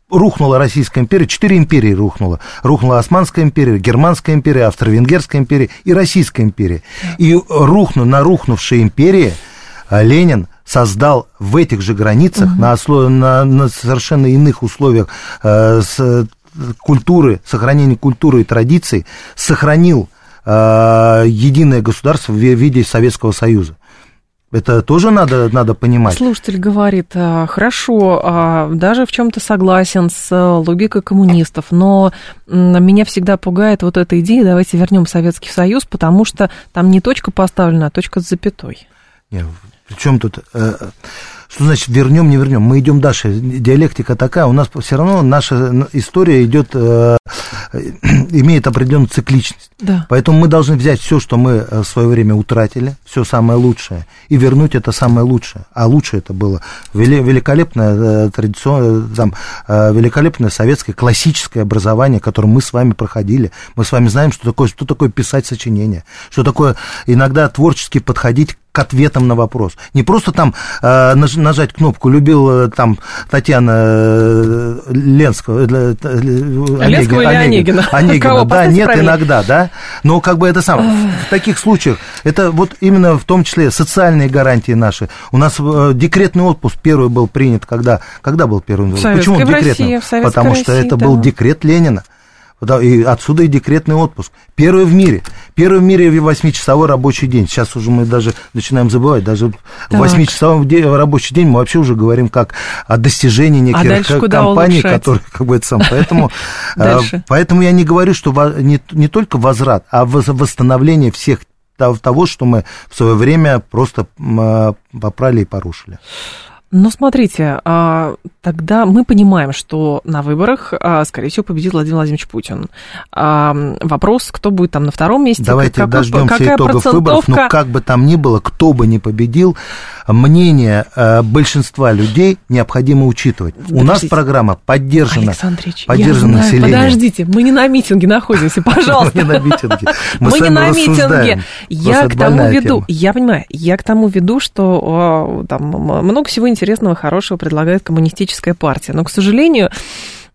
рухнула Российская империя, четыре империи рухнула. Рухнула Османская империя, Германская империя, Австро-Венгерская империя и Российская империя. И рухну, на рухнувшей империи а, Ленин создал в этих же границах, угу. на, услов... на, на совершенно иных условиях э, с, культуры, сохранения культуры и традиций, сохранил э, единое государство в виде Советского Союза. Это тоже надо, надо понимать. Слушатель говорит, «А, хорошо, а, даже в чем-то согласен с логикой коммунистов, но меня всегда пугает вот эта идея, давайте вернем Советский Союз, потому что там не точка поставлена, а точка с запятой. Нет, причем тут... Э, что значит вернем, не вернем? Мы идем дальше. Диалектика такая, у нас все равно наша история идет, э, [clears throat] имеет определенную цикличность. Да. Поэтому мы должны взять все, что мы э, в свое время утратили, все самое лучшее, и вернуть это самое лучшее. А лучше это было великолепное э, традиционное, там, великолепное советское классическое образование, которое мы с вами проходили. Мы с вами знаем, что такое, что такое писать сочинение, что такое иногда творчески подходить к ответам на вопрос. Не просто там э, нажать кнопку, любил э, там Татьяна э, Ленского, э, Ленского или Онегина? Онегина, Кого? да, нет, правильно. иногда, да. Но как бы это самое, в таких случаях, это вот именно в том числе социальные гарантии наши. У нас декретный отпуск первый был принят, когда, когда был первый? Почему декретный? Потому что это да. был декрет Ленина. И отсюда и декретный отпуск. Первый в мире. Первый в мире восьмичасовой рабочий день. Сейчас уже мы даже начинаем забывать. Даже восьмичасовой рабочий день мы вообще уже говорим как о достижении неких а компаний, которые как бы это сам. Поэтому, [laughs] э, поэтому я не говорю, что не, не только возврат, а восстановление всех того, что мы в свое время просто э, попрали и порушили. Ну, смотрите, а, тогда мы понимаем, что на выборах, а, скорее всего, победит Владимир Владимирович Путин. А, вопрос, кто будет там на втором месте. Давайте какой, дождемся какая итогов выборов, но как бы там ни было, кто бы ни победил, мнение большинства людей необходимо учитывать. Подождите. У нас программа поддержана, поддержана население. Подождите, мы не на митинге находимся, [laughs] пожалуйста. Мы не на митинге. [laughs] Мы не на митинге. Я к тому веду, я понимаю, я к тому веду, что там много всего интересного интересного, хорошего предлагает коммунистическая партия. Но, к сожалению,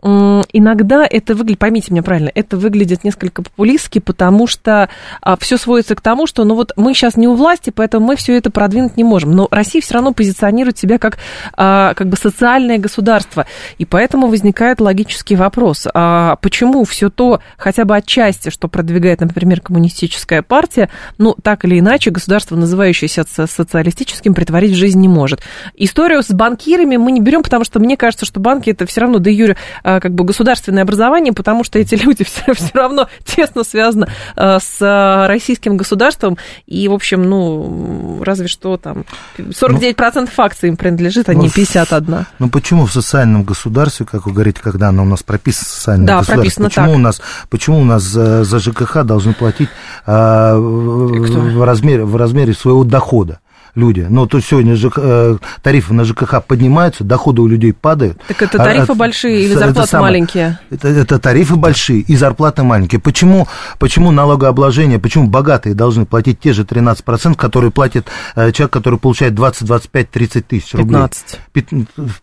иногда это выглядит, поймите меня правильно, это выглядит несколько популистски, потому что а, все сводится к тому, что ну вот мы сейчас не у власти, поэтому мы все это продвинуть не можем. Но Россия все равно позиционирует себя как, а, как бы социальное государство. И поэтому возникает логический вопрос, а почему все то, хотя бы отчасти, что продвигает, например, коммунистическая партия, ну, так или иначе, государство, называющееся социалистическим, притворить в жизнь не может. Историю с банкирами мы не берем, потому что мне кажется, что банки это все равно, да юре а, как бы государственное образование, потому что эти люди все, [laughs] все равно тесно связаны а, с российским государством. И, в общем, ну, разве что там 49% ну, акций им принадлежит, а ну, не 51%. Ну, почему в социальном государстве, как вы говорите, когда оно у нас прописано социальное да, государство, прописано почему так. у нас, почему у нас за, за ЖКХ должны платить а, в, размере, в размере своего дохода? Люди. Но то сегодня ЖК, э, тарифы на ЖКХ поднимаются, доходы у людей падают. Так это тарифы а, большие или зарплаты самое, маленькие? Это, это тарифы большие и зарплаты маленькие. Почему, почему налогообложение, почему богатые должны платить те же 13%, которые платит э, человек, который получает 20, 25, 30 тысяч рублей? 15. Пят...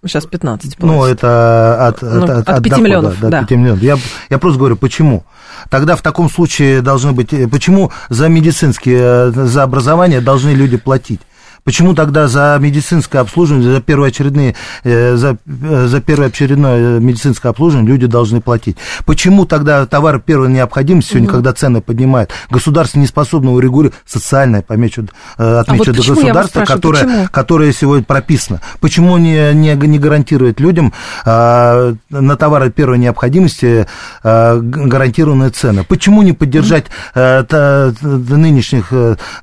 Сейчас 15. Ну, это от, ну, от, от, от 5 дохода, миллионов. Да, да. 5 миллионов. Я, я просто говорю, почему? Тогда в таком случае должны быть... Э, почему за медицинские, за образование должны люди платить? Почему тогда за медицинское обслуживание, за первоочередные, э, за, э, за первоочередное медицинское обслуживание люди должны платить? Почему тогда товары первой необходимости сегодня, угу. когда цены поднимают, государство не способно урегулировать социальное, помечу, э, отмечу, а вот государство, которое, которое сегодня прописано? Почему не, не, не гарантирует людям а, на товары первой необходимости а, гарантированные цены? Почему не поддержать а, та, нынешних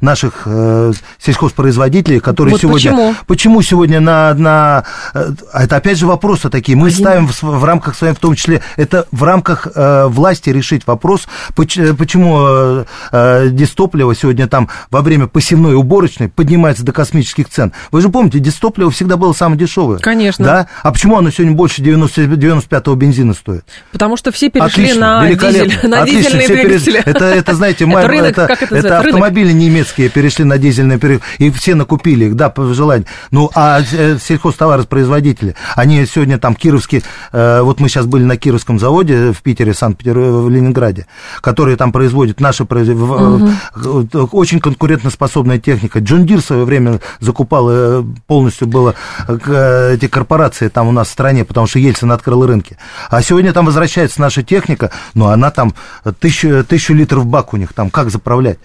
наших а, сельхозпроизводителей, представителей, которые вот сегодня... Почему? Почему сегодня на, на... Э, это опять же вопросы такие. Мы Один. ставим в, в рамках своим, в том числе, это в рамках э, власти решить вопрос, почему э, э, дистопливо сегодня там во время посевной уборочной поднимается до космических цен. Вы же помните, дистопливо всегда было самое дешевое. Конечно. Да? А почему оно сегодня больше 90, 95-го бензина стоит? Потому что все перешли Отлично, на дизель, [laughs] на Отлично, дизельные все двигатели. Это, это, знаете, [laughs] это, рынок, это, это, это автомобили немецкие перешли на дизельные, и все накупили купили их, да, по желанию. Ну, а э, сельхозтоваропроизводители, они сегодня там кировские, э, вот мы сейчас были на Кировском заводе в Питере, Санкт-Петербурге, в Ленинграде, которые там производят наши, угу. очень конкурентоспособная техника. Джон Дир в свое время закупал, полностью было эти корпорации там у нас в стране, потому что Ельцин открыл рынки. А сегодня там возвращается наша техника, но она там тысячу, тысячу литров бак у них, там как заправлять?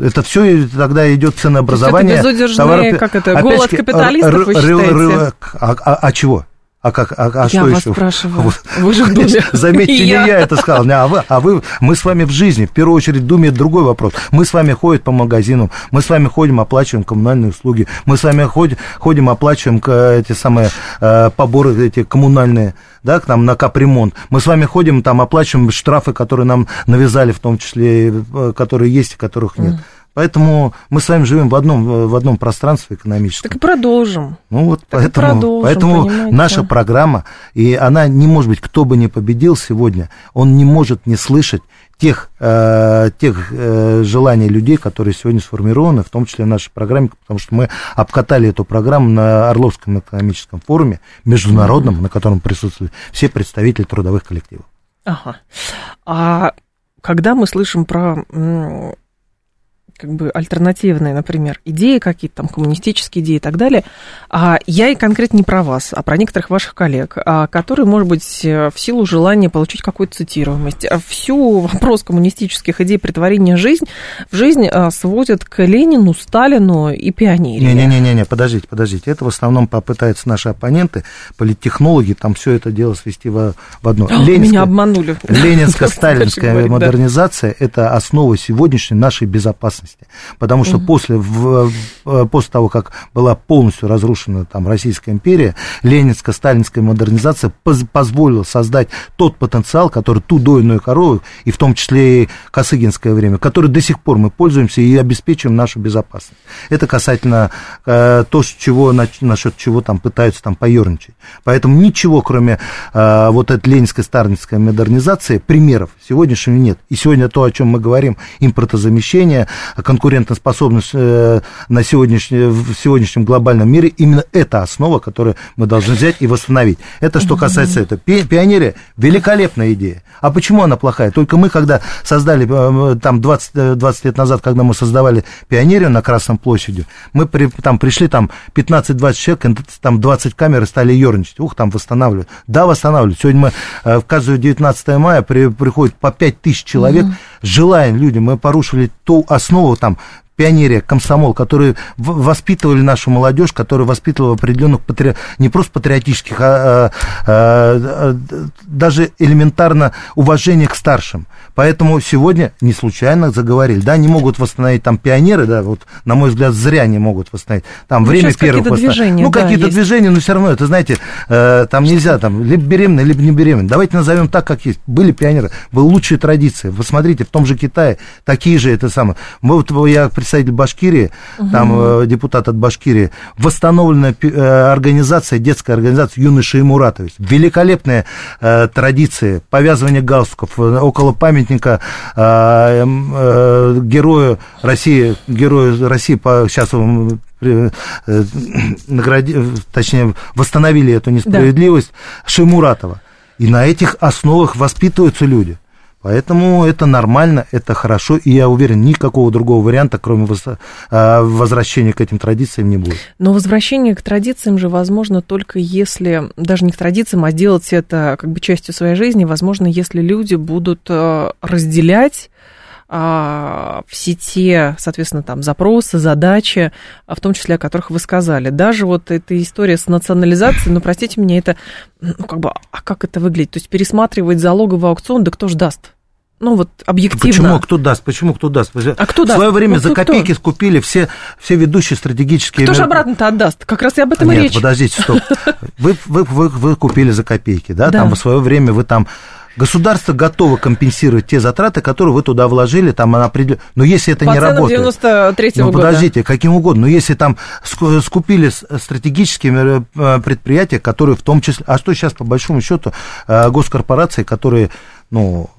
Это, все тогда идет ценообразование. Это безудержный, как это, голод капиталистов, вы считаете? А, а, а чего? А как, а, а я что вас еще? спрашиваю. Вот. Вы же в Думе. Заметьте, не я это сказал, а вы, а вы, мы с вами в жизни, в первую очередь в Думе это другой вопрос. Мы с вами ходим по магазинам, мы с вами ходим, оплачиваем коммунальные услуги, мы с вами ходим, ходим оплачиваем эти самые э, поборы эти коммунальные, да, к нам на капремонт. Мы с вами ходим, там оплачиваем штрафы, которые нам навязали, в том числе, э, которые есть и которых нет. Mm. Поэтому мы с вами живем в одном, в одном пространстве экономическом. Так и продолжим. Ну вот так поэтому, продолжим, поэтому наша программа, и она не может быть, кто бы ни победил сегодня, он не может не слышать тех, э, тех э, желаний людей, которые сегодня сформированы, в том числе в нашей программе, потому что мы обкатали эту программу на Орловском экономическом форуме, международном, mm-hmm. на котором присутствуют все представители трудовых коллективов. Ага. А когда мы слышим про как бы альтернативные, например, идеи какие-то, там, коммунистические идеи и так далее. А я и конкретно не про вас, а про некоторых ваших коллег, а, которые, может быть, э, в силу желания получить какую-то цитируемость, а всю вопрос коммунистических идей притворения жизнь, в жизнь а, сводят к Ленину, Сталину и пионере. Не-не-не, подождите, подождите. Это в основном попытаются наши оппоненты, политтехнологи, там все это дело свести в, в одно. Ленинская, Меня обманули. Ленинско-сталинская [laughs] модернизация – это основа сегодняшней нашей безопасности безопасности. Потому что угу. после, в, после того, как была полностью разрушена там Российская империя, ленинско-сталинская модернизация поз, позволила создать тот потенциал, который ту дойную корову, и в том числе и Косыгинское время, который до сих пор мы пользуемся и обеспечиваем нашу безопасность. Это касательно э, то, чего, насчет чего там пытаются там поерничать. Поэтому ничего, кроме э, вот этой ленинской сталинской модернизации, примеров сегодняшнего нет. И сегодня то, о чем мы говорим, импортозамещение, конкурентоспособность э, на сегодняшний, в сегодняшнем глобальном мире, именно это основа, которую мы должны взять и восстановить. Это что касается этого. Пионерия – великолепная идея. А почему она плохая? Только мы, когда создали, э, там, 20, 20 лет назад, когда мы создавали пионерию на Красном площади, мы при, там пришли, там, 15-20 человек, там, 20 камер и стали ерничать. Ух, там восстанавливают. Да, восстанавливают. Сегодня мы э, в каждую 19 мая при, приходит по 5 тысяч человек, угу. Желаем людям, мы порушили ту основу, там пионерия, комсомол, которые воспитывали нашу молодежь, которые воспитывали определенных патри... не просто патриотических, а, а, а, даже элементарно уважение к старшим. Поэтому сегодня не случайно заговорили, да, не могут восстановить там пионеры, да, вот, на мой взгляд, зря не могут восстановить. Там ну, время первых движения, Ну, да, какие-то есть. движения, но все равно, это, знаете, э, там нельзя, там, либо беременный, либо не беременный. Давайте назовем так, как есть. Были пионеры, были лучшие традиции. Вы смотрите, в том же Китае такие же, это самое. Мы, вот, я представитель Башкирии, угу. там э, депутат от Башкирии, восстановленная э, организация, детская организация Юноши и Муратович. Великолепные э, традиции, повязывание галстуков, э, около памятника э, э, герою России, герою России, по, сейчас награди, точнее, восстановили эту несправедливость да. Шеймуратова. И на этих основах воспитываются люди. Поэтому это нормально, это хорошо, и я уверен, никакого другого варианта, кроме а, возвращения к этим традициям, не будет. Но возвращение к традициям же возможно только если, даже не к традициям, а сделать это как бы частью своей жизни, возможно, если люди будут э, разделять а, все те, соответственно, там запросы, задачи, а, в том числе о которых вы сказали. Даже вот эта история с национализацией, ну, простите меня, это, ну, как бы, а как это выглядит? То есть пересматривать залоговый аукцион, да кто ж даст? Ну вот объективно. Почему кто даст? Почему кто даст? А кто даст? В свое время ну, за копейки кто? скупили все, все ведущие стратегические... Кто же обратно-то отдаст? Как раз и об этом Нет, и речь. подождите, стоп. [laughs] Вы, вы, вы, вы купили за копейки, да? да? Там в свое время вы там Государство готово компенсировать те затраты, которые вы туда вложили, там она определен... Но если это По не работает... 93 ну, года. подождите, каким угодно. Но если там скупили стратегические э, предприятия, которые в том числе... А что сейчас, по большому счету, э, госкорпорации, которые ну,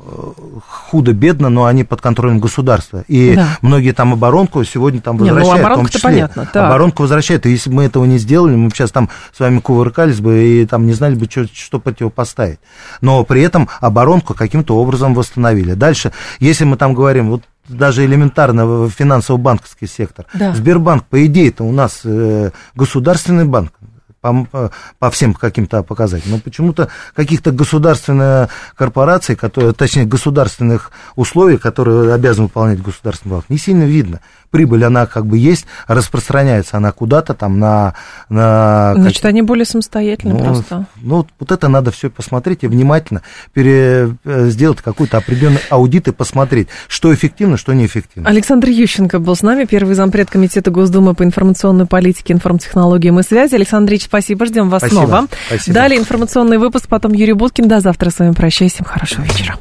худо-бедно, но они под контролем государства. И да. многие там оборонку сегодня там возвращают. Не, ну, числе. понятно. Да. Оборонку возвращают. И если бы мы этого не сделали, мы бы сейчас там с вами кувыркались бы и там не знали бы, что, что противопоставить. Но при этом оборонку каким-то образом восстановили. Дальше, если мы там говорим, вот даже элементарно финансово-банковский сектор. Да. Сбербанк, по идее, это у нас э, государственный банк по, по всем каким-то показателям. Но почему-то каких-то государственных корпораций, которые, точнее, государственных условий, которые обязан выполнять государственный банк, не сильно видно прибыль, она как бы есть, распространяется она куда-то там на... на Значит, как... они более самостоятельны ну, просто. Ну, вот это надо все посмотреть и внимательно пере... Э, сделать какой-то определенный аудит и посмотреть, что эффективно, что неэффективно. Александр Ющенко был с нами, первый зампред Комитета Госдумы по информационной политике, информтехнологиям и связи. Александр Ильич, спасибо, ждем вас спасибо. снова. Спасибо. Далее информационный выпуск, потом Юрий Буткин. До завтра с вами прощаюсь. Всем хорошего вечера.